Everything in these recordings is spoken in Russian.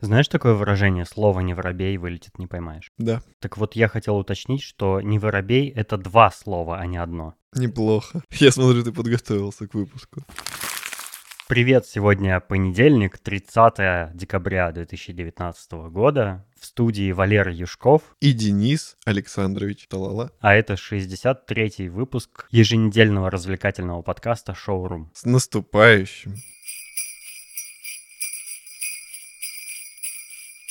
Знаешь такое выражение «слово не воробей, вылетит не поймаешь»? Да. Так вот, я хотел уточнить, что не воробей — это два слова, а не одно. Неплохо. Я смотрю, ты подготовился к выпуску. Привет, сегодня понедельник, 30 декабря 2019 года. В студии Валера Юшков. И Денис Александрович Талала. А это 63-й выпуск еженедельного развлекательного подкаста «Шоурум». С наступающим.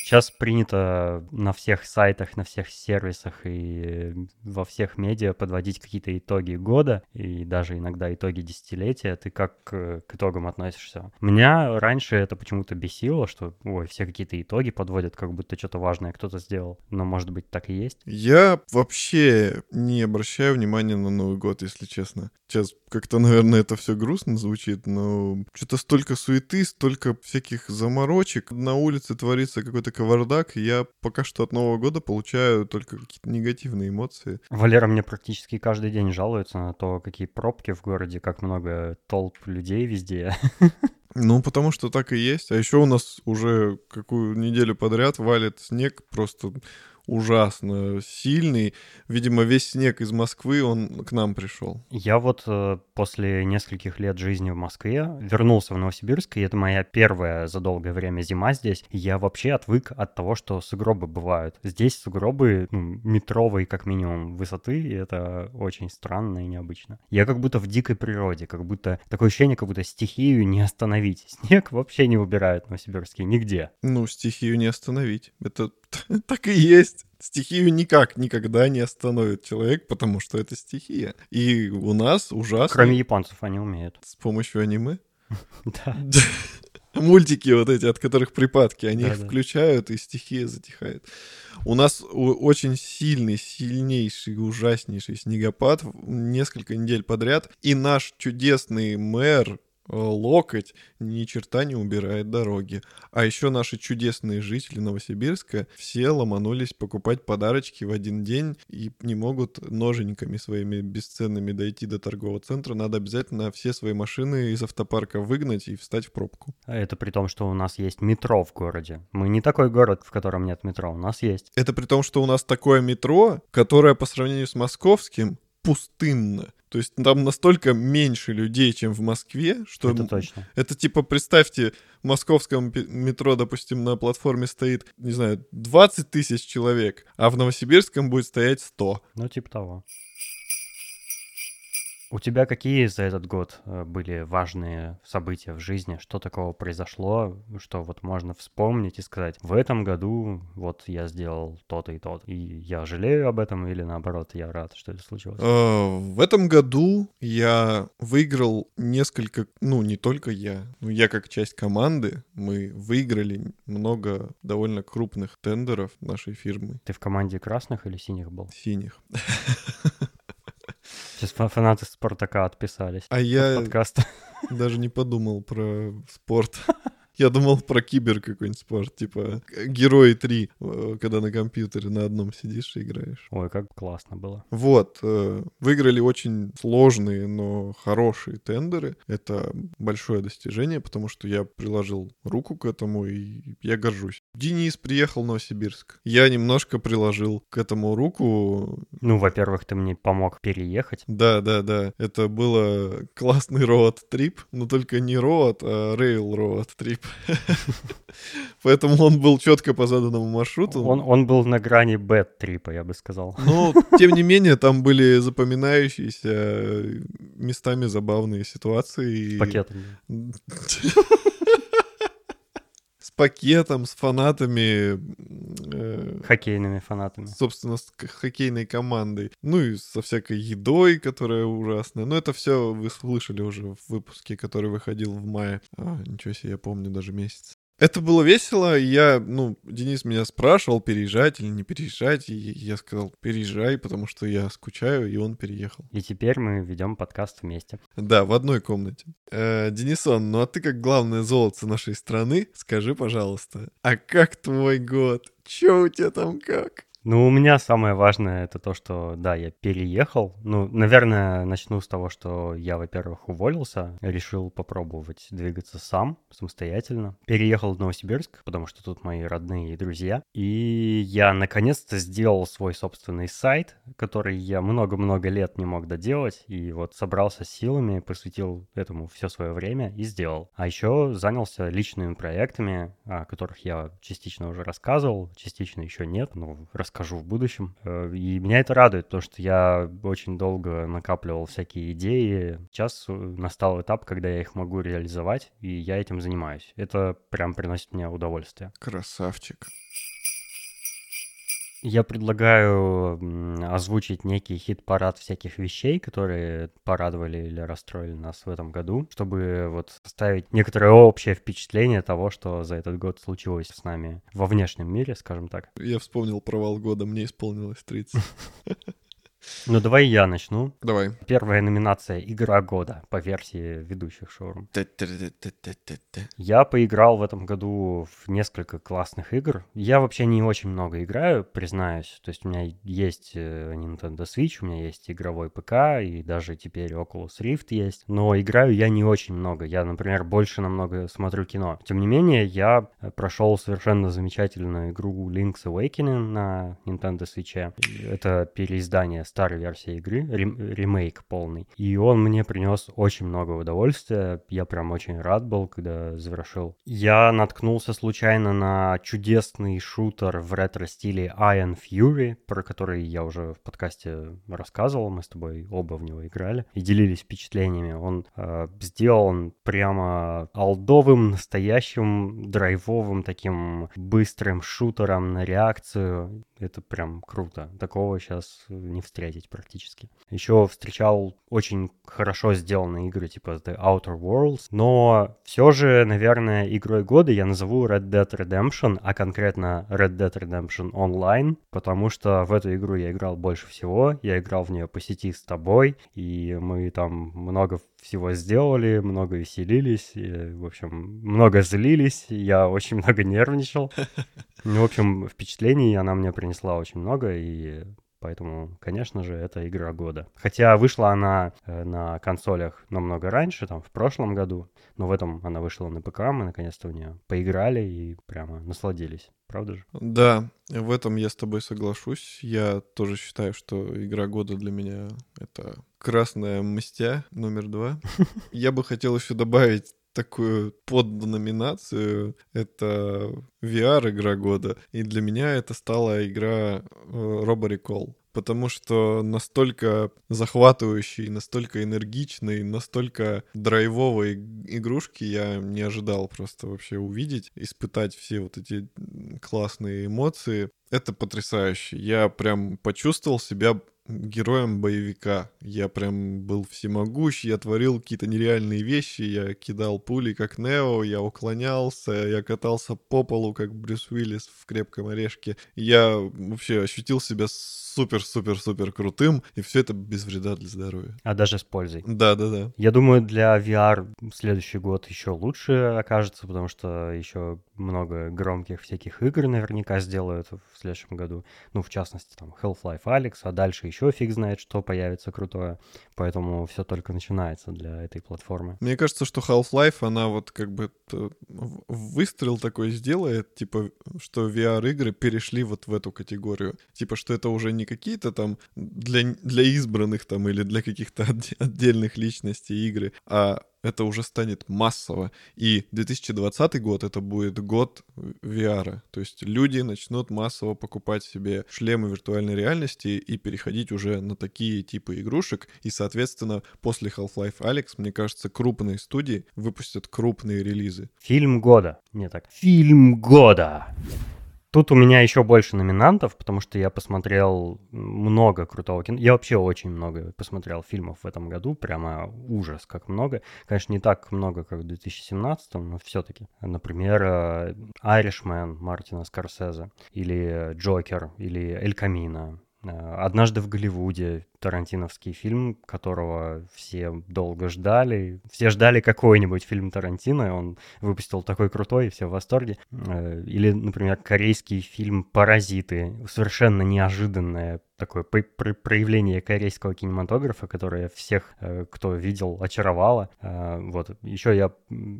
Сейчас принято на всех сайтах, на всех сервисах и во всех медиа подводить какие-то итоги года и даже иногда итоги десятилетия. Ты как к итогам относишься? Меня раньше это почему-то бесило, что, ой, все какие-то итоги подводят, как будто что-то важное кто-то сделал. Но, может быть, так и есть? Я вообще не обращаю внимания на Новый год, если честно. Сейчас как-то, наверное, это все грустно звучит, но что-то столько суеты, столько всяких заморочек. На улице творится какой-то кавардак, я пока что от Нового года получаю только какие-то негативные эмоции. Валера мне практически каждый день жалуется на то, какие пробки в городе, как много толп людей везде. Ну, потому что так и есть. А еще у нас уже какую неделю подряд валит снег просто ужасно сильный. Видимо, весь снег из Москвы, он к нам пришел. Я вот э, после нескольких лет жизни в Москве вернулся в Новосибирск, и это моя первая за долгое время зима здесь. Я вообще отвык от того, что сугробы бывают. Здесь сугробы ну, метровые как минимум высоты, и это очень странно и необычно. Я как будто в дикой природе, как будто такое ощущение, как будто стихию не остановить. Снег вообще не убирают в Новосибирске нигде. Ну, стихию не остановить. Это так и есть. Стихию никак никогда не остановит человек, потому что это стихия. И у нас ужасно... Кроме японцев они умеют. С помощью аниме? Да. Мультики вот эти, от которых припадки, они их включают, и стихия затихает. У нас очень сильный, сильнейший, ужаснейший снегопад несколько недель подряд. И наш чудесный мэр локоть ни черта не убирает дороги. А еще наши чудесные жители Новосибирска все ломанулись покупать подарочки в один день и не могут ноженьками своими бесценными дойти до торгового центра. Надо обязательно все свои машины из автопарка выгнать и встать в пробку. А это при том, что у нас есть метро в городе. Мы не такой город, в котором нет метро, у нас есть. Это при том, что у нас такое метро, которое по сравнению с московским пустынно. То есть там настолько меньше людей, чем в Москве, что... Это точно. Это типа, представьте, в московском метро, допустим, на платформе стоит, не знаю, 20 тысяч человек, а в Новосибирском будет стоять 100. Ну, типа того. У тебя какие за этот год э, были важные события в жизни? Что такого произошло, что вот можно вспомнить и сказать, в этом году вот я сделал то-то и то-то, и я жалею об этом или наоборот, я рад, что это случилось? Э, в этом году я выиграл несколько, ну не только я, но я как часть команды, мы выиграли много довольно крупных тендеров нашей фирмы. Ты в команде красных или синих был? Синих. Сейчас фанаты Спартака отписались. А я подкаста. даже не подумал про спорт. Я думал про кибер какой-нибудь спорт, типа Герои 3, э, когда на компьютере на одном сидишь и играешь. Ой, как классно было. Вот, э, выиграли очень сложные, но хорошие тендеры. Это большое достижение, потому что я приложил руку к этому, и я горжусь. Денис приехал в Новосибирск. Я немножко приложил к этому руку. Ну, во-первых, ты мне помог переехать. Да, да, да. Это было классный роад-трип, но только не роад, а рейл роад-трип. Поэтому он был четко по заданному маршруту. Он, он был на грани бэт-трипа, я бы сказал. Но, тем не менее, там были запоминающиеся местами забавные ситуации. С пакетами. Пакетом, с фанатами. Э, Хоккейными фанатами. Собственно, с хоккейной командой. Ну и со всякой едой, которая ужасная. Но это все вы слышали уже в выпуске, который выходил в мае. А, ничего себе, я помню даже месяц. Это было весело. Я, ну, Денис меня спрашивал, переезжать или не переезжать. И я сказал, переезжай, потому что я скучаю, и он переехал. И теперь мы ведем подкаст вместе. Да, в одной комнате. Э, Денисон, ну а ты как главное золото нашей страны, скажи, пожалуйста, а как твой год? Чё у тебя там как? Ну, у меня самое важное это то, что, да, я переехал. Ну, наверное, начну с того, что я, во-первых, уволился, решил попробовать двигаться сам, самостоятельно. Переехал в Новосибирск, потому что тут мои родные и друзья. И я наконец-то сделал свой собственный сайт, который я много-много лет не мог доделать. И вот собрался силами, посвятил этому все свое время и сделал. А еще занялся личными проектами, о которых я частично уже рассказывал, частично еще нет, но рассказывал расскажу в будущем. Э, и меня это радует, то что я очень долго накапливал всякие идеи. Сейчас э, настал этап, когда я их могу реализовать, и я этим занимаюсь. Это прям приносит мне удовольствие. Красавчик. Я предлагаю озвучить некий хит-парад всяких вещей, которые порадовали или расстроили нас в этом году, чтобы вот составить некоторое общее впечатление того, что за этот год случилось с нами во внешнем мире, скажем так. Я вспомнил провал года, мне исполнилось 30. Ну, давай я начну. Давай. Первая номинация «Игра года» по версии ведущих шоурум. Я поиграл в этом году в несколько классных игр. Я вообще не очень много играю, признаюсь. То есть у меня есть э, Nintendo Switch, у меня есть игровой ПК, и даже теперь Oculus Rift есть. Но играю я не очень много. Я, например, больше намного смотрю кино. Тем не менее, я прошел совершенно замечательную игру Link's Awakening на Nintendo Switch. Это переиздание старой версии игры, рем, ремейк полный. И он мне принес очень много удовольствия. Я прям очень рад был, когда завершил. Я наткнулся случайно на чудесный шутер в ретро-стиле Iron Fury, про который я уже в подкасте рассказывал. Мы с тобой оба в него играли и делились впечатлениями. Он э, сделан прямо алдовым, настоящим, драйвовым, таким быстрым шутером на реакцию. Это прям круто. Такого сейчас не встретить практически. Еще встречал очень хорошо сделанные игры типа The Outer Worlds, но все же, наверное, игрой года я назову Red Dead Redemption, а конкретно Red Dead Redemption Online, потому что в эту игру я играл больше всего, я играл в нее по сети с тобой, и мы там много всего сделали, много веселились, и, в общем, много злились, я очень много нервничал. Ну, в общем, впечатлений она мне принесла очень много, и Поэтому, конечно же, это игра года. Хотя вышла она э, на консолях намного раньше, там, в прошлом году, но в этом она вышла на ПК, мы наконец-то в нее поиграли и прямо насладились. Правда же? Да, в этом я с тобой соглашусь. Я тоже считаю, что игра года для меня — это красная мстя номер два. Я бы хотел еще добавить такую подноминацию. Это VR-игра года. И для меня это стала игра Robo э, Recall потому что настолько захватывающий, настолько энергичный, настолько драйвовой игрушки я не ожидал просто вообще увидеть, испытать все вот эти классные эмоции. Это потрясающе. Я прям почувствовал себя героем боевика. Я прям был всемогущ, я творил какие-то нереальные вещи, я кидал пули, как Нео, я уклонялся, я катался по полу, как Брюс Уиллис в «Крепком орешке». Я вообще ощутил себя супер-супер-супер крутым, и все это без вреда для здоровья. А даже с пользой. Да-да-да. Я думаю, для VR следующий год еще лучше окажется, потому что еще много громких всяких игр наверняка сделают в следующем году. Ну, в частности, там Half-Life Alex, а дальше еще фиг знает, что появится крутое. Поэтому все только начинается для этой платформы. Мне кажется, что Half-Life, она вот как бы выстрел такой сделает, типа, что VR-игры перешли вот в эту категорию. Типа, что это уже не какие-то там для, для избранных там или для каких-то отдельных личностей игры, а это уже станет массово. И 2020 год это будет год VR. То есть люди начнут массово покупать себе шлемы виртуальной реальности и переходить уже на такие типы игрушек. И, соответственно, после Half-Life Alex, мне кажется, крупные студии выпустят крупные релизы. Фильм года. Не так. Фильм года. Тут у меня еще больше номинантов, потому что я посмотрел много крутого кино. Я вообще очень много посмотрел фильмов в этом году, прямо ужас, как много. Конечно, не так много, как в 2017, но все-таки. Например, Irishman Мартина Скорсезе, или Джокер, или Эль Камино, «Однажды в Голливуде», тарантиновский фильм, которого все долго ждали. Все ждали какой-нибудь фильм Тарантино, он выпустил такой крутой, все в восторге. Э, или, например, корейский фильм «Паразиты», совершенно неожиданное такое проявление корейского кинематографа, которое всех, э, кто видел, очаровало. Э, вот. Еще я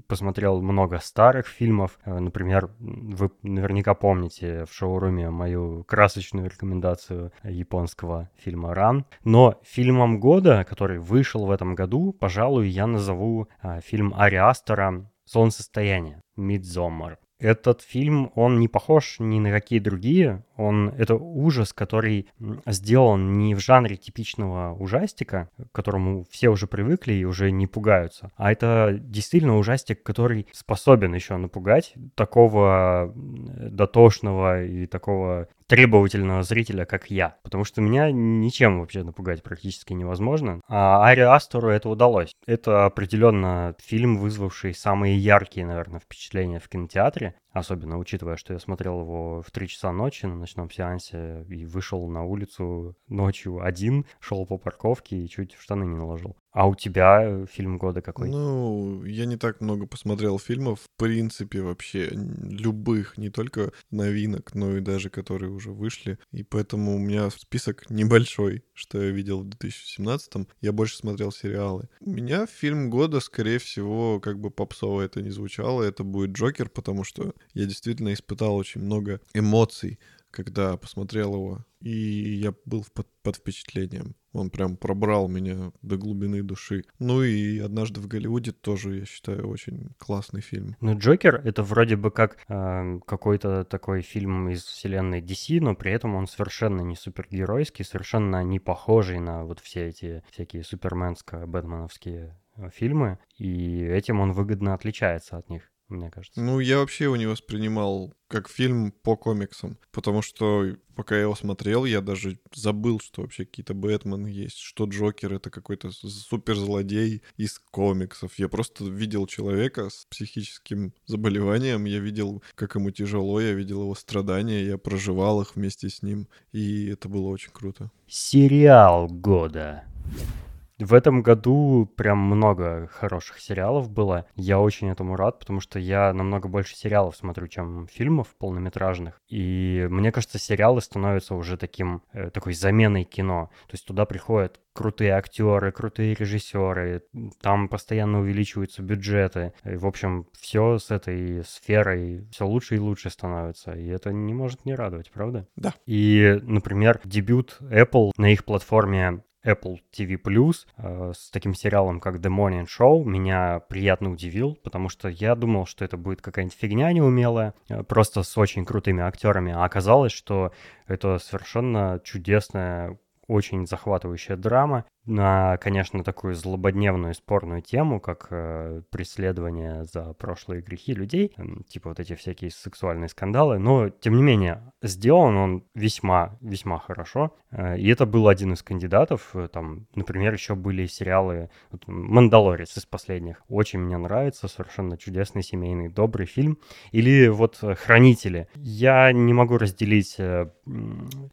посмотрел много старых фильмов. Например, вы наверняка помните в шоуруме мою красочную рекомендацию японского фильма «Ран». Но фильмом года, который вышел в этом году, пожалуй, я назову а, фильм Ари Астера «Солнцестояние» «Мидзоммар». Этот фильм, он не похож ни на какие другие. Он, это ужас, который сделан не в жанре типичного ужастика, к которому все уже привыкли и уже не пугаются, а это действительно ужастик, который способен еще напугать такого дотошного и такого требовательного зрителя, как я. Потому что меня ничем вообще напугать практически невозможно. А Ари Астору это удалось. Это определенно фильм, вызвавший самые яркие, наверное, впечатления в кинотеатре. Особенно учитывая, что я смотрел его в 3 часа ночи на ночном сеансе и вышел на улицу ночью один, шел по парковке и чуть в штаны не наложил. А у тебя фильм года какой? Ну, я не так много посмотрел фильмов, в принципе, вообще любых, не только новинок, но и даже которые уже вышли. И поэтому у меня список небольшой, что я видел в 2017-м. Я больше смотрел сериалы. У меня фильм года, скорее всего, как бы попсово это не звучало, это будет Джокер, потому что я действительно испытал очень много эмоций когда посмотрел его, и я был под, под впечатлением. Он прям пробрал меня до глубины души. Ну и «Однажды в Голливуде» тоже, я считаю, очень классный фильм. Ну, «Джокер» — это вроде бы как э, какой-то такой фильм из вселенной DC, но при этом он совершенно не супергеройский, совершенно не похожий на вот все эти всякие суперменско-бэтменовские э, фильмы, и этим он выгодно отличается от них мне кажется. Ну, я вообще его не воспринимал как фильм по комиксам, потому что пока я его смотрел, я даже забыл, что вообще какие-то Бэтмены есть, что Джокер — это какой-то суперзлодей из комиксов. Я просто видел человека с психическим заболеванием, я видел, как ему тяжело, я видел его страдания, я проживал их вместе с ним, и это было очень круто. Сериал года. В этом году прям много хороших сериалов было. Я очень этому рад, потому что я намного больше сериалов смотрю, чем фильмов полнометражных. И мне кажется, сериалы становятся уже таким, э, такой заменой кино. То есть туда приходят крутые актеры, крутые режиссеры, там постоянно увеличиваются бюджеты. И, в общем, все с этой сферой все лучше и лучше становится. И это не может не радовать, правда? Да. И, например, дебют Apple на их платформе Apple TV э, с таким сериалом, как The Morning Show, меня приятно удивил, потому что я думал, что это будет какая-нибудь фигня неумелая, э, просто с очень крутыми актерами, а оказалось, что это совершенно чудесная очень захватывающая драма на, конечно, такую злободневную спорную тему, как э, преследование за прошлые грехи людей, э, типа вот эти всякие сексуальные скандалы, но, тем не менее, сделан он весьма, весьма хорошо, э, и это был один из кандидатов, э, там, например, еще были сериалы вот, «Мандалорец» из последних, очень мне нравится, совершенно чудесный семейный добрый фильм, или вот «Хранители». Я не могу разделить э,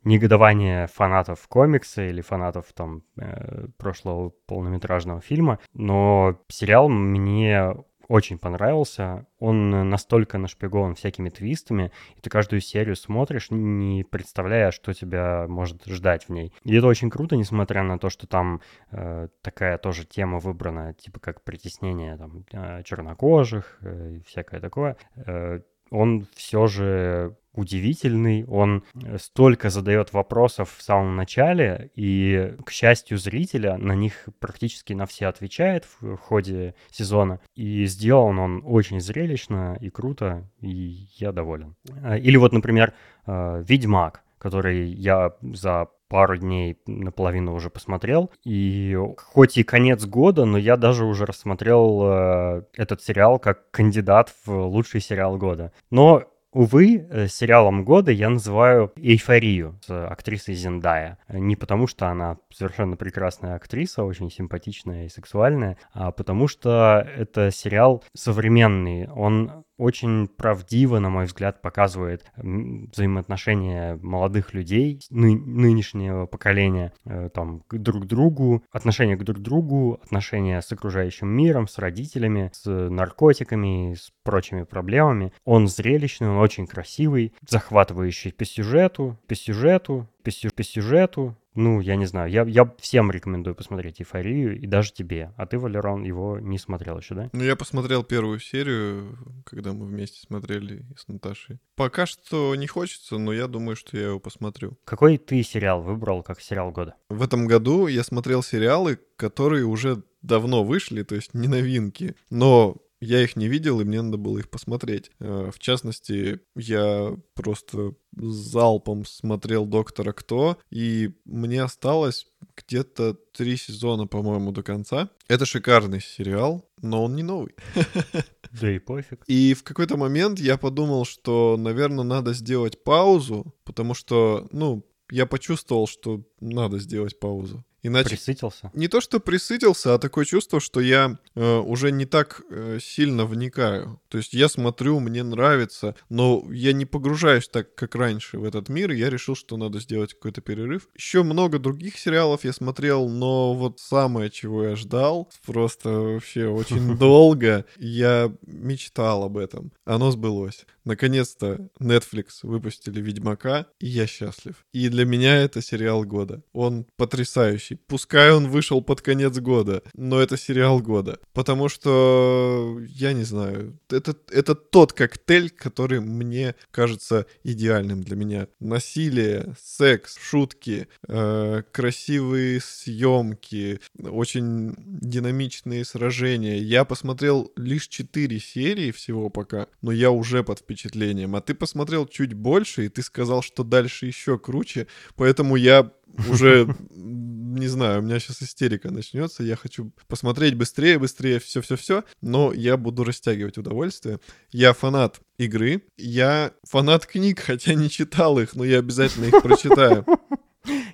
негодование фанатов комикса или фанатов там э, прошлого полнометражного фильма, но сериал мне очень понравился. Он настолько нашпигован всякими твистами, и ты каждую серию смотришь, не представляя, что тебя может ждать в ней. И это очень круто, несмотря на то, что там э, такая тоже тема выбрана, типа как притеснение там, э, чернокожих э, и всякое такое. Э, он все же удивительный, он э, столько задает вопросов в самом начале, и, к счастью зрителя, на них практически на все отвечает в ходе сезона. И сделан он очень зрелищно и круто, и я доволен. Э, или вот, например, э, «Ведьмак», который я за пару дней наполовину уже посмотрел. И хоть и конец года, но я даже уже рассмотрел э, этот сериал как кандидат в лучший сериал года. Но Увы, э, сериалом года я называю «Эйфорию» с актрисой Зендая. Не потому, что она совершенно прекрасная актриса, очень симпатичная и сексуальная, а потому что это сериал современный. Он очень правдиво, на мой взгляд, показывает взаимоотношения молодых людей, ны нынешнего поколения, э, там, друг к другу, отношения к друг другу, отношения с окружающим миром, с родителями, с наркотиками, с прочими проблемами. Он зрелищный, он очень красивый, захватывающий по сюжету, по сюжету, по, сю по сюжету, ну, я не знаю. Я, я всем рекомендую посмотреть «Эйфорию», и даже тебе. А ты, Валерон, его не смотрел еще, да? Ну, я посмотрел первую серию, когда мы вместе смотрели с Наташей. Пока что не хочется, но я думаю, что я его посмотрю. Какой ты сериал выбрал как сериал года? В этом году я смотрел сериалы, которые уже давно вышли, то есть не новинки. Но я их не видел, и мне надо было их посмотреть. Э, в частности, я просто залпом смотрел «Доктора Кто», и мне осталось где-то три сезона, по-моему, до конца. Это шикарный сериал, но он не новый. Да и пофиг. И в какой-то момент я подумал, что, наверное, надо сделать паузу, потому что, ну, я почувствовал, что надо сделать паузу. Иначе... Присытился? Не то, что присытился, а такое чувство, что я э, уже не так э, сильно вникаю. То есть я смотрю, мне нравится, но я не погружаюсь так, как раньше в этот мир, и я решил, что надо сделать какой-то перерыв. Еще много других сериалов я смотрел, но вот самое, чего я ждал, просто вообще очень долго, я мечтал об этом. Оно сбылось. Наконец-то Netflix выпустили Ведьмака, и я счастлив. И для меня это сериал года. Он потрясающий. Пускай он вышел под конец года, но это сериал года. Потому что, я не знаю, это, это тот коктейль, который мне кажется идеальным для меня. Насилие, секс, шутки, э, красивые съемки, очень динамичные сражения. Я посмотрел лишь 4 серии всего пока, но я уже под впечатлением а ты посмотрел чуть больше, и ты сказал, что дальше еще круче, поэтому я уже не знаю, у меня сейчас истерика начнется, я хочу посмотреть быстрее, быстрее, все-все-все, но я буду растягивать удовольствие. Я фанат игры, я фанат книг, хотя не читал их, но я обязательно их прочитаю.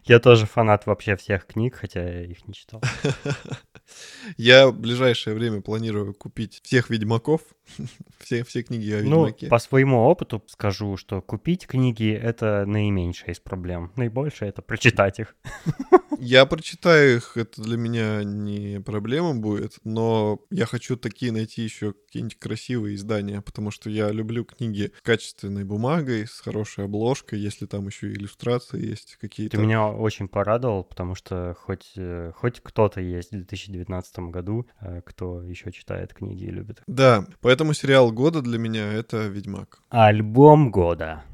Я тоже фанат вообще всех книг, хотя я их не читал. Я в ближайшее время планирую купить всех Ведьмаков, все, все книги о ну, Ведьмаке. Ну, по своему опыту скажу, что купить книги — это наименьшая из проблем. Наибольшее — это прочитать их. Я прочитаю их, это для меня не проблема будет, но я хочу такие найти еще какие-нибудь красивые издания, потому что я люблю книги с качественной бумагой, с хорошей обложкой, если там еще иллюстрации есть какие-то. Ты меня очень порадовал, потому что хоть, э, хоть кто-то есть в 2019 году, э, кто еще читает книги и любит. Да, поэтому сериал года для меня — это «Ведьмак». Альбом года.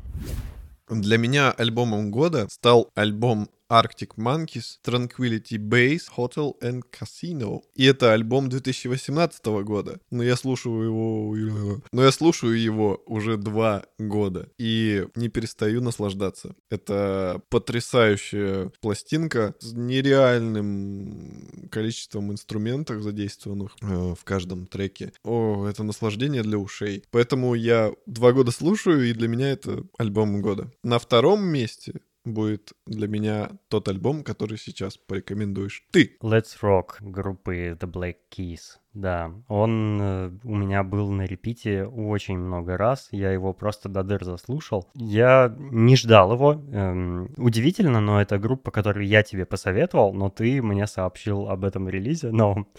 Для меня альбомом года стал альбом Arctic Monkeys, Tranquility Base, Hotel and Casino. И это альбом 2018 года. Но я слушаю его... Но я слушаю его уже два года. И не перестаю наслаждаться. Это потрясающая пластинка с нереальным количеством инструментов, задействованных э, в каждом треке. О, это наслаждение для ушей. Поэтому я два года слушаю, и для меня это альбом года. На втором месте будет для меня тот альбом, который сейчас порекомендуешь ты. Let's Rock группы The Black Keys. Да, он э, у меня был на репите очень много раз. Я его просто до дыр заслушал. Я не ждал его. Эм, удивительно, но это группа, которую я тебе посоветовал, но ты мне сообщил об этом релизе новом.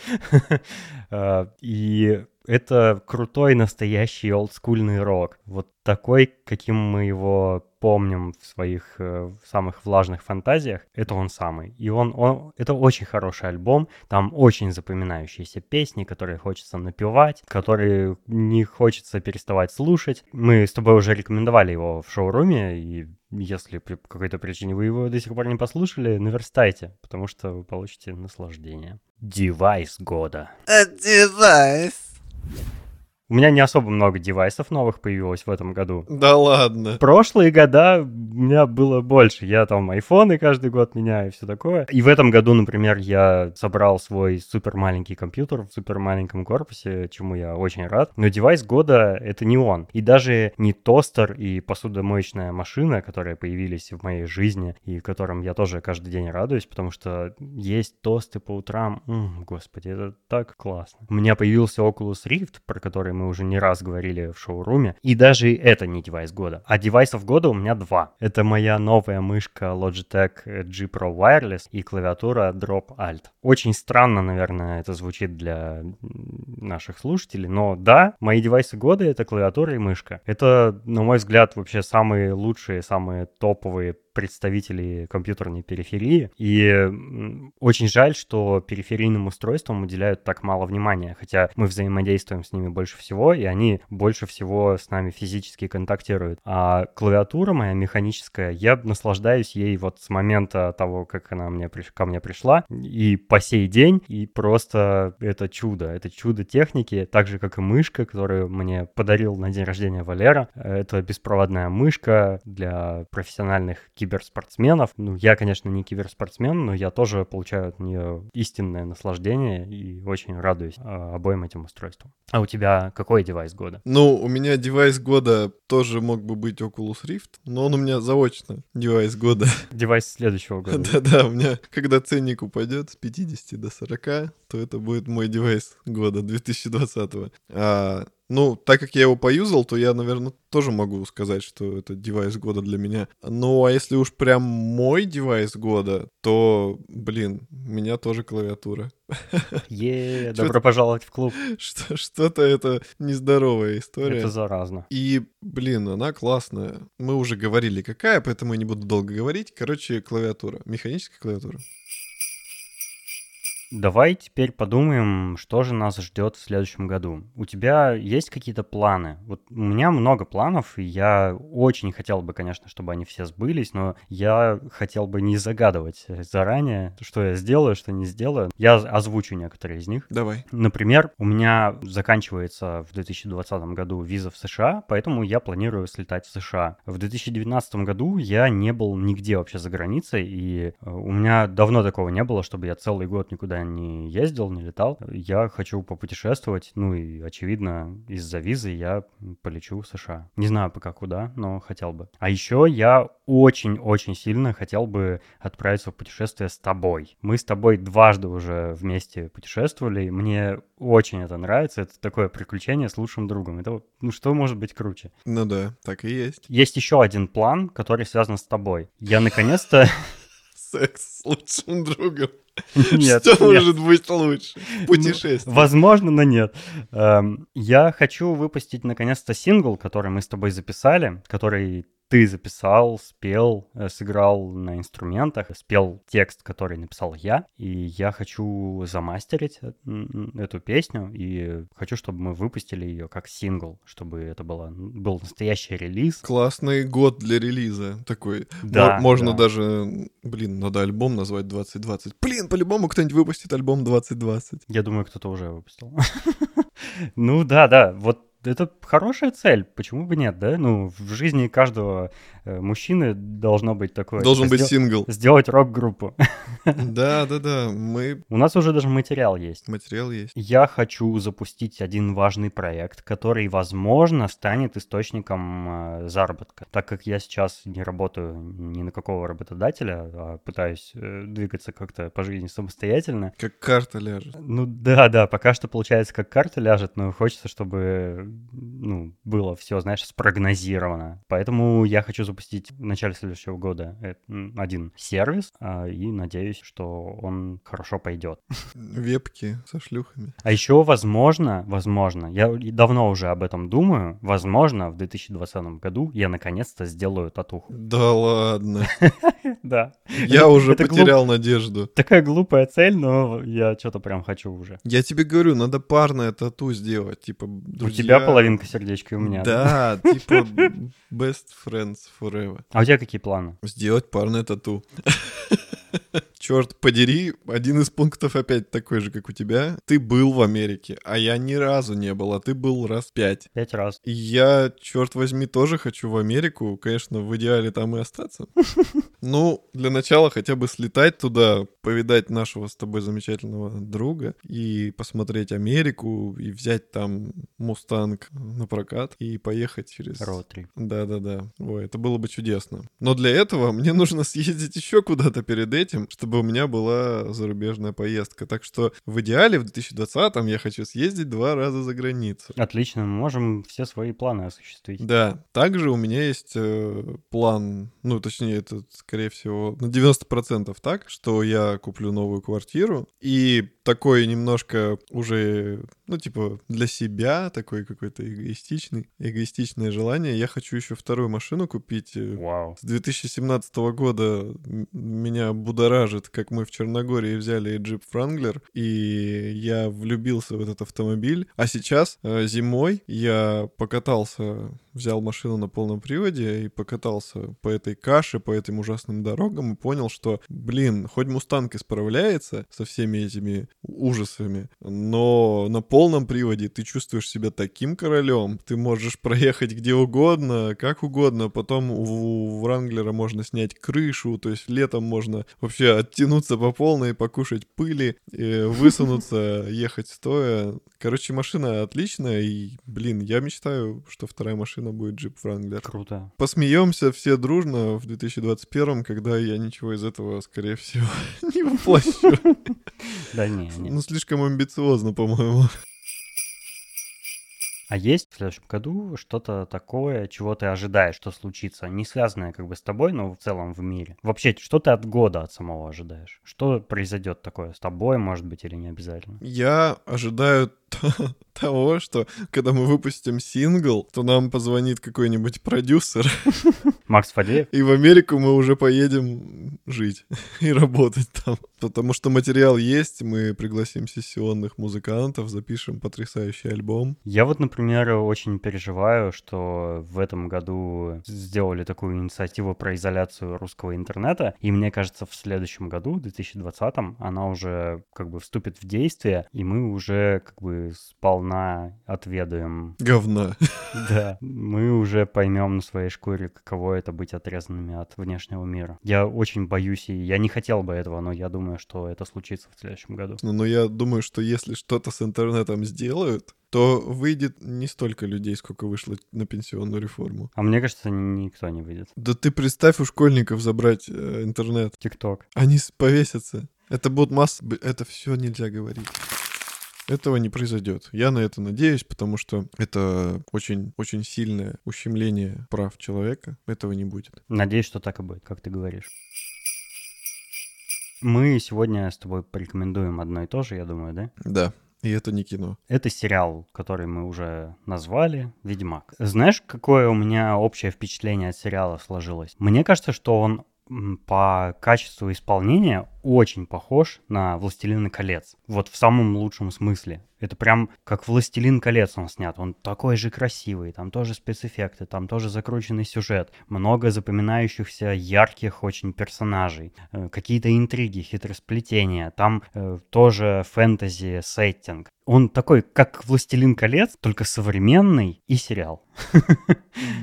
Э, и это крутой настоящий олдскульный рок. Вот такой, каким мы его помним в своих э, самых влажных фантазиях, это он самый. И он, он, это очень хороший альбом, там очень запоминающиеся песни, которые хочется напевать, которые не хочется переставать слушать. Мы с тобой уже рекомендовали его в шоуруме, и если по какой-то причине вы его до сих пор не послушали, наверстайте, потому что вы получите наслаждение. Девайс года. Девайс. У меня не особо много девайсов новых появилось в этом году. Да ладно. Прошлые года у меня было больше. Я там айфоны каждый год меняю и все такое. И в этом году, например, я собрал свой супер маленький компьютер в супер маленьком корпусе, чему я очень рад. Но девайс года — это не он. И даже не тостер и посудомоечная машина, которые появились в моей жизни и которым я тоже каждый день радуюсь, потому что есть тосты по утрам. М-м, господи, это так классно. У меня появился Oculus Rift, про который мы уже не раз говорили в шоуруме. И даже это не девайс года. А девайсов года у меня два. Это моя новая мышка Logitech G Pro Wireless и клавиатура Drop Alt. Очень странно, наверное, это звучит для наших слушателей, но да, мои девайсы года — это клавиатура и мышка. Это, на мой взгляд, вообще самые лучшие, самые топовые представителей компьютерной периферии. И очень жаль, что периферийным устройствам уделяют так мало внимания, хотя мы взаимодействуем с ними больше всего, и они больше всего с нами физически контактируют. А клавиатура моя механическая, я наслаждаюсь ей вот с момента того, как она мне, ко мне пришла, и по сей день, и просто это чудо, это чудо техники, так же, как и мышка, которую мне подарил на день рождения Валера. Это беспроводная мышка для профессиональных киберспортсменов киберспортсменов. Ну, я, конечно, не киберспортсмен, но я тоже получаю от нее истинное наслаждение и очень радуюсь а, обоим этим устройствам. А у тебя какой девайс года? Ну, у меня девайс года тоже мог бы быть Oculus Rift, но он у меня заочно девайс года. Девайс следующего года. Да-да, у меня, когда ценник упадет с 50 до 40, то это будет мой девайс года 2020. А ну, так как я его поюзал, то я, наверное, тоже могу сказать, что это девайс года для меня. Ну, а если уж прям мой девайс года, то, блин, у меня тоже клавиатура. Е, добро пожаловать в клуб. Что-то это нездоровая история. Это заразно. И, блин, она классная. Мы уже говорили, какая, поэтому я не буду долго говорить. Короче, клавиатура. Механическая клавиатура. Давай теперь подумаем, что же нас ждет в следующем году. У тебя есть какие-то планы? Вот у меня много планов, и я очень хотел бы, конечно, чтобы они все сбылись, но я хотел бы не загадывать заранее, что я сделаю, что не сделаю. Я озвучу некоторые из них. Давай. Например, у меня заканчивается в 2020 году виза в США, поэтому я планирую слетать в США. В 2019 году я не был нигде вообще за границей, и э, у меня давно такого не было, чтобы я целый год никуда никуда не ездил, не летал. Я хочу попутешествовать, ну и, очевидно, из-за визы я полечу в США. Не знаю пока куда, но хотел бы. А еще я очень-очень сильно хотел бы отправиться в путешествие с тобой. Мы с тобой дважды уже вместе путешествовали, мне очень это нравится. Это такое приключение с лучшим другом. Это, ну что может быть круче? Ну да, так и есть. Есть еще один план, который связан с тобой. Я наконец-то... Секс с лучшим другом. Нет. Что нет. может быть лучше? Путешествие. Ну, возможно, но нет. Эм, я хочу выпустить наконец-то сингл, который мы с тобой записали, который ты записал, спел, э, сыграл на инструментах, спел текст, который написал я, и я хочу замастерить э, эту песню, и хочу, чтобы мы выпустили ее как сингл, чтобы это было, был настоящий релиз. Классный год для релиза такой. Да, Можно да. даже, блин, надо альбом назвать 2020. Блин, по-любому кто-нибудь выпустит альбом 2020. Я думаю, кто-то уже выпустил. Ну да, да, вот это хорошая цель, почему бы нет, да? Ну, в жизни каждого э, мужчины должно быть такое. Должен типа, быть сингл. Сделать рок-группу. Да, да, да. Мы... У нас уже даже материал есть. Материал есть. Я хочу запустить один важный проект, который, возможно, станет источником э, заработка. Так как я сейчас не работаю ни на какого работодателя, а пытаюсь э, двигаться как-то по жизни самостоятельно. Как карта ляжет. Ну да, да, пока что получается как карта ляжет, но хочется, чтобы ну, было все, знаешь, спрогнозировано. Поэтому я хочу запустить в начале следующего года один сервис а, и надеюсь, что он хорошо пойдет. Вепки со шлюхами. А еще, возможно, возможно, я давно уже об этом думаю, возможно, в 2020 году я наконец-то сделаю татуху. Да ладно. Да. Я уже потерял надежду. Такая глупая цель, но я что-то прям хочу уже. Я тебе говорю, надо парное тату сделать, типа, У тебя тебя половинка сердечка, и у меня. Да, типа best friends forever. А у тебя какие планы? Сделать парное тату. Черт подери, один из пунктов опять такой же, как у тебя. Ты был в Америке, а я ни разу не был, а ты был раз пять. Пять раз. И я, черт возьми, тоже хочу в Америку. Конечно, в идеале там и остаться. Ну, для начала хотя бы слетать туда, повидать нашего с тобой замечательного друга и посмотреть Америку, и взять там Мустанг на прокат и поехать через... Ротри. Да-да-да. Ой, это было бы чудесно. Но для этого мне нужно съездить еще куда-то перед этим, чтобы у меня была зарубежная поездка. Так что в идеале в 2020-м я хочу съездить два раза за границу. Отлично, мы можем все свои планы осуществить. Да, также у меня есть э, план, ну, точнее, это, скорее всего, на 90% так, что я куплю новую квартиру, и такой немножко уже, ну, типа, для себя, такой какой-то эгоистичный, эгоистичное желание. Я хочу еще вторую машину купить. Э, Вау. С 2017 года меня будоражит, как мы в Черногории взяли джип Франглер, и я влюбился в этот автомобиль. А сейчас, э, зимой, я покатался взял машину на полном приводе и покатался по этой каше, по этим ужасным дорогам и понял, что, блин, хоть Мустанг и справляется со всеми этими ужасами, но на полном приводе ты чувствуешь себя таким королем, ты можешь проехать где угодно, как угодно, потом у Вранглера можно снять крышу, то есть летом можно вообще оттянуться по полной, покушать пыли, высунуться, ехать стоя. Короче, машина отличная, и, блин, я мечтаю, что вторая машина будет джип Wrangler. Круто. Посмеемся все дружно в 2021, когда я ничего из этого, скорее всего, не воплощу. Да не. Ну, слишком амбициозно, по-моему. А есть в следующем году что-то такое, чего ты ожидаешь, что случится, не связанное как бы с тобой, но в целом в мире? Вообще, что ты от года от самого ожидаешь? Что произойдет такое с тобой, может быть, или не обязательно? Я ожидаю того, что когда мы выпустим сингл, то нам позвонит какой-нибудь продюсер. Макс Фадеев. И в Америку мы уже поедем жить и работать там. Потому что материал есть, мы пригласим сессионных музыкантов, запишем потрясающий альбом. Я вот, например, очень переживаю, что в этом году сделали такую инициативу про изоляцию русского интернета, и мне кажется, в следующем году, в 2020, она уже как бы вступит в действие, и мы уже как бы сполна отведаем... Говна. Да, мы уже поймем на своей шкуре, каково это быть отрезанными от внешнего мира. Я очень боюсь, и я не хотел бы этого, но я думаю, что это случится в следующем году. Ну, но я думаю, что если что-то с интернетом сделают, то выйдет не столько людей, сколько вышло на пенсионную реформу. А мне кажется, никто не выйдет. Да ты представь у школьников забрать э, интернет. ТикТок. Они повесятся. Это будут масс... Это все нельзя говорить. Этого не произойдет. Я на это надеюсь, потому что это очень-очень сильное ущемление прав человека. Этого не будет. Надеюсь, что так и будет, как ты говоришь. Мы сегодня с тобой порекомендуем одно и то же, я думаю, да? Да. И это не кино. Это сериал, который мы уже назвали «Ведьмак». Знаешь, какое у меня общее впечатление от сериала сложилось? Мне кажется, что он по качеству исполнения очень похож на «Властелина колец». Вот в самом лучшем смысле. Это прям как «Властелин колец» он снят. Он такой же красивый, там тоже спецэффекты, там тоже закрученный сюжет. Много запоминающихся ярких очень персонажей. Э, какие-то интриги, хитросплетения. Там э, тоже фэнтези-сеттинг. Он такой, как «Властелин колец», только современный и сериал.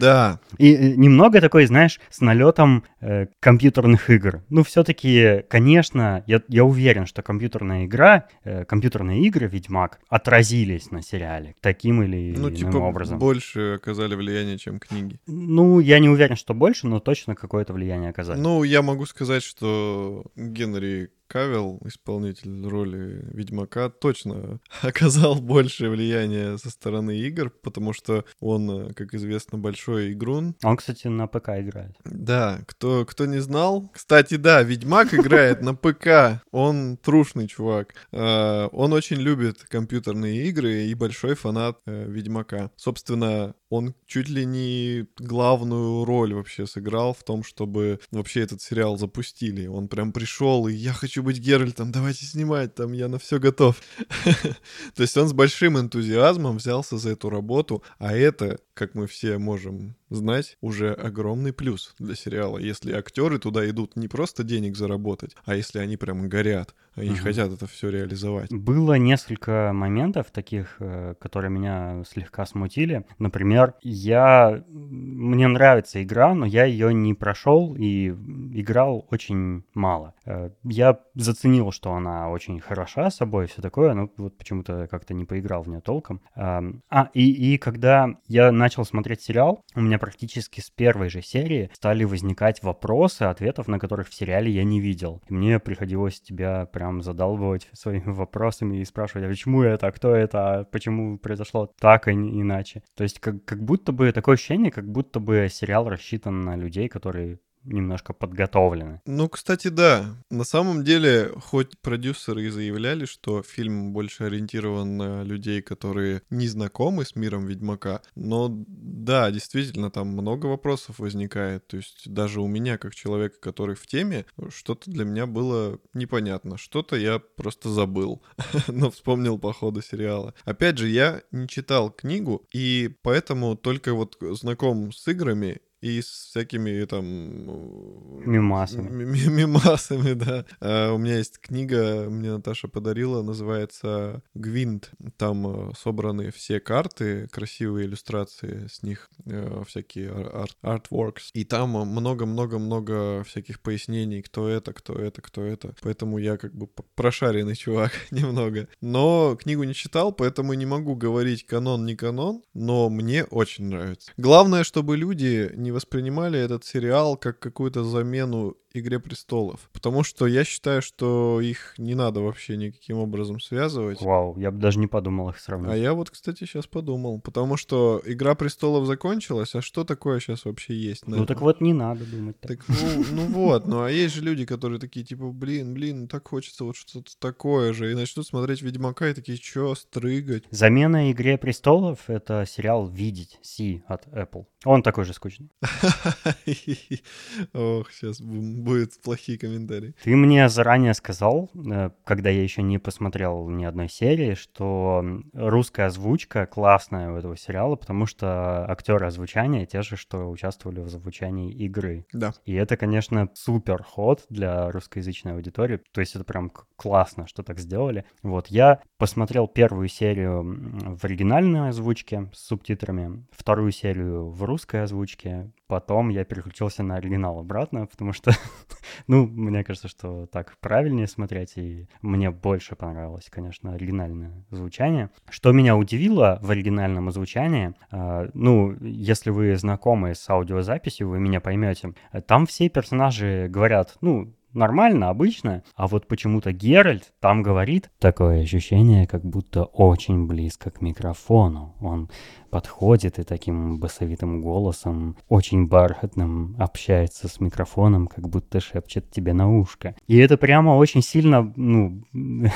Да. И э, немного такой, знаешь, с налетом э, компьютерных игр. Ну, все-таки, конечно, я, я уверен, что компьютерная игра, э, компьютерные игры Ведьмак отразились на сериале таким или ну, иным типа образом. больше оказали влияние, чем книги. Ну, я не уверен, что больше, но точно какое-то влияние оказали. Ну, я могу сказать, что Генри Кавел, исполнитель роли Ведьмака, точно оказал большее влияние со стороны игр, потому что он, как известно, большой игрун. Он, кстати, на ПК играет. Да, кто, кто не знал. Кстати, да, Ведьмак играет на ПК. Он трушный чувак. А, он очень любит компьютерные игры и большой фанат э, Ведьмака. Собственно, он чуть ли не главную роль вообще сыграл в том, чтобы вообще этот сериал запустили. Он прям пришел, и я хочу быть Геральтом, давайте снимать, там я на все готов. То есть он с большим энтузиазмом взялся за эту работу, а это, как мы все можем знать, уже огромный плюс для сериала, если актеры туда идут не просто денег заработать, а если они прям горят, они угу. хотят это все реализовать. Было несколько моментов таких, э, которые меня слегка смутили. Например, я мне нравится игра, но я ее не прошел и играл очень мало. Э, я заценил, что она очень хороша собой, все такое, но вот почему-то как-то не поиграл в нее толком. А, и, и когда я начал смотреть сериал, у меня практически с первой же серии стали возникать вопросы, ответов на которых в сериале я не видел. И мне приходилось тебя прям задалбывать своими вопросами и спрашивать, а почему это, а кто это, а почему произошло так, а не иначе. То есть как, как будто бы такое ощущение, как будто бы сериал рассчитан на людей, которые немножко подготовлены. Ну, кстати, да. На самом деле, хоть продюсеры и заявляли, что фильм больше ориентирован на людей, которые не знакомы с миром Ведьмака, но да, действительно, там много вопросов возникает. То есть даже у меня, как человека, который в теме, что-то для меня было непонятно. Что-то я просто забыл, но вспомнил по ходу сериала. Опять же, я не читал книгу, и поэтому только вот знаком с играми и с всякими там... Мимасами. Мимасами, да. А, у меня есть книга, мне Наташа подарила, называется «Гвинт». Там э, собраны все карты, красивые иллюстрации, с них э, всякие арт artworks. И там много-много-много всяких пояснений, кто это, кто это, кто это. Поэтому я как бы прошаренный чувак немного. Но книгу не читал, поэтому не могу говорить канон, не канон, но мне очень нравится. Главное, чтобы люди не воспринимали этот сериал как какую-то замену «Игре престолов». Потому что я считаю, что их не надо вообще никаким образом связывать. Вау, я бы даже не подумал их сравнить. А я вот, кстати, сейчас подумал. Потому что «Игра престолов» закончилась, а что такое сейчас вообще есть? ну так вот не надо думать так. Так ну, ну вот, ну а есть же люди, которые такие, типа, блин, блин, так хочется вот что-то такое же. И начнут смотреть «Ведьмака» и такие, чё, стрыгать? Замена «Игре престолов» — это сериал «Видеть» Си от Apple. Он такой же скучный. Ох, сейчас будут плохие комментарии. Ты мне заранее сказал, э, когда я еще не посмотрел ни одной серии, что русская озвучка классная у этого сериала, потому что актеры озвучания те же, что участвовали в озвучании игры. Да. И это, конечно, супер ход для русскоязычной аудитории. То есть это прям классно, что так сделали. Вот, я посмотрел первую серию в оригинальной озвучке с субтитрами, вторую серию в русской озвучке, потом я переключился на оригинал обратно, потому что, ну, мне кажется, что так правильнее смотреть, и мне больше понравилось, конечно, оригинальное звучание. Что меня удивило в оригинальном звучании, э, ну, если вы знакомы с аудиозаписью, вы меня поймете, там все персонажи говорят, ну, нормально, обычно, а вот почему-то Геральт там говорит такое ощущение, как будто очень близко к микрофону. Он подходит и таким басовитым голосом, очень бархатным, общается с микрофоном, как будто шепчет тебе на ушко. И это прямо очень сильно, ну,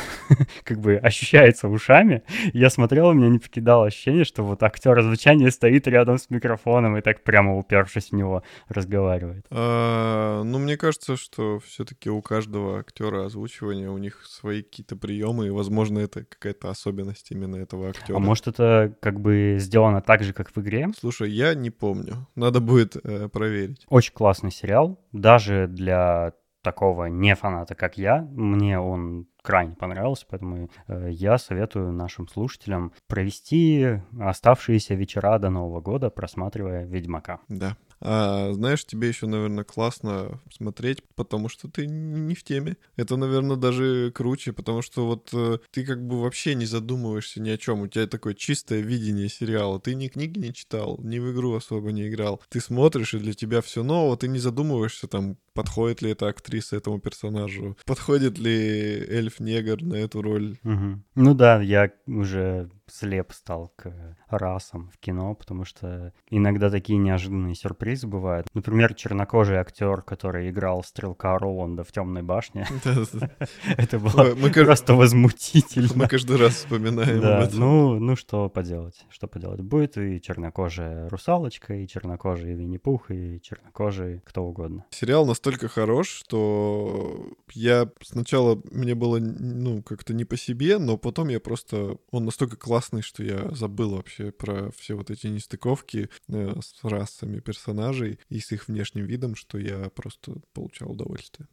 как бы ощущается ушами. Я смотрел, у меня не покидало ощущение, что вот актер звучания стоит рядом с микрофоном и так прямо упершись в него разговаривает. А, ну, мне кажется, что все-таки у каждого актера озвучивания у них свои какие-то приемы, и, возможно, это какая-то особенность именно этого актера. А может, это как бы сделано так же, как в игре. Слушай, я не помню. Надо будет э, проверить. Очень классный сериал. Даже для такого не фаната, как я, мне он крайне понравился, поэтому э, я советую нашим слушателям провести оставшиеся вечера до Нового года, просматривая «Ведьмака». Да, а, знаешь, тебе еще, наверное, классно смотреть, потому что ты не в теме. Это, наверное, даже круче, потому что вот э, ты как бы вообще не задумываешься ни о чем. У тебя такое чистое видение сериала. Ты ни книги не читал, ни в игру особо не играл. Ты смотришь, и для тебя все ново, ты не задумываешься там, подходит ли эта актриса этому персонажу, подходит ли эльф-негр на эту роль. Угу. Ну да, я уже слеп стал к расам в кино, потому что иногда такие неожиданные сюрпризы бывают. Например, чернокожий актер, который играл стрелка Роланда в Темной башне. Это было просто возмутительно. Мы каждый раз вспоминаем Да, ну, ну что поделать, что поделать. Будет и чернокожая русалочка, и чернокожий Винни-Пух, и чернокожий кто угодно. Сериал настолько хорош, что я сначала мне было, ну, как-то не по себе, но потом я просто... Он настолько классный, что я забыл вообще про все вот эти нестыковки э, с расами персонажей и с их внешним видом, что я просто получал удовольствие.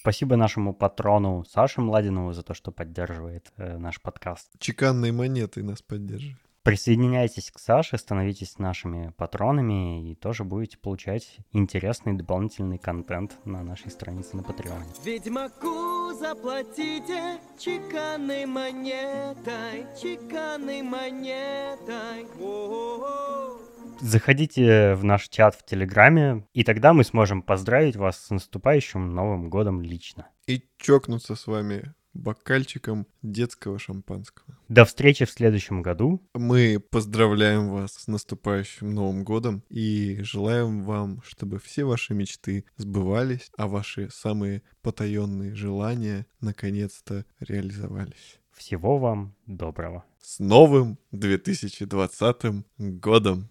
Спасибо нашему патрону Саше Младинову за то, что поддерживает э, наш подкаст. Чеканной монетой нас поддерживает. Присоединяйтесь к Саше, становитесь нашими патронами и тоже будете получать интересный дополнительный контент на нашей странице на Патреоне. Ведьмаку заплатите чеканной монетой, чеканной монетой. О-о-о. Заходите в наш чат в Телеграме, и тогда мы сможем поздравить вас с наступающим Новым годом лично. И чокнуться с вами бокальчиком детского шампанского. До встречи в следующем году. Мы поздравляем вас с наступающим Новым годом и желаем вам, чтобы все ваши мечты сбывались, а ваши самые потаенные желания наконец-то реализовались. Всего вам доброго. С новым 2020 годом!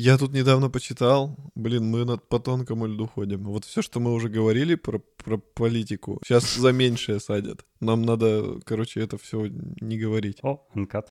Я тут недавно почитал, блин, мы над по тонкому льду ходим. Вот все, что мы уже говорили про, про политику, сейчас за меньшее садят. Нам надо, короче, это все не говорить. О, анкат.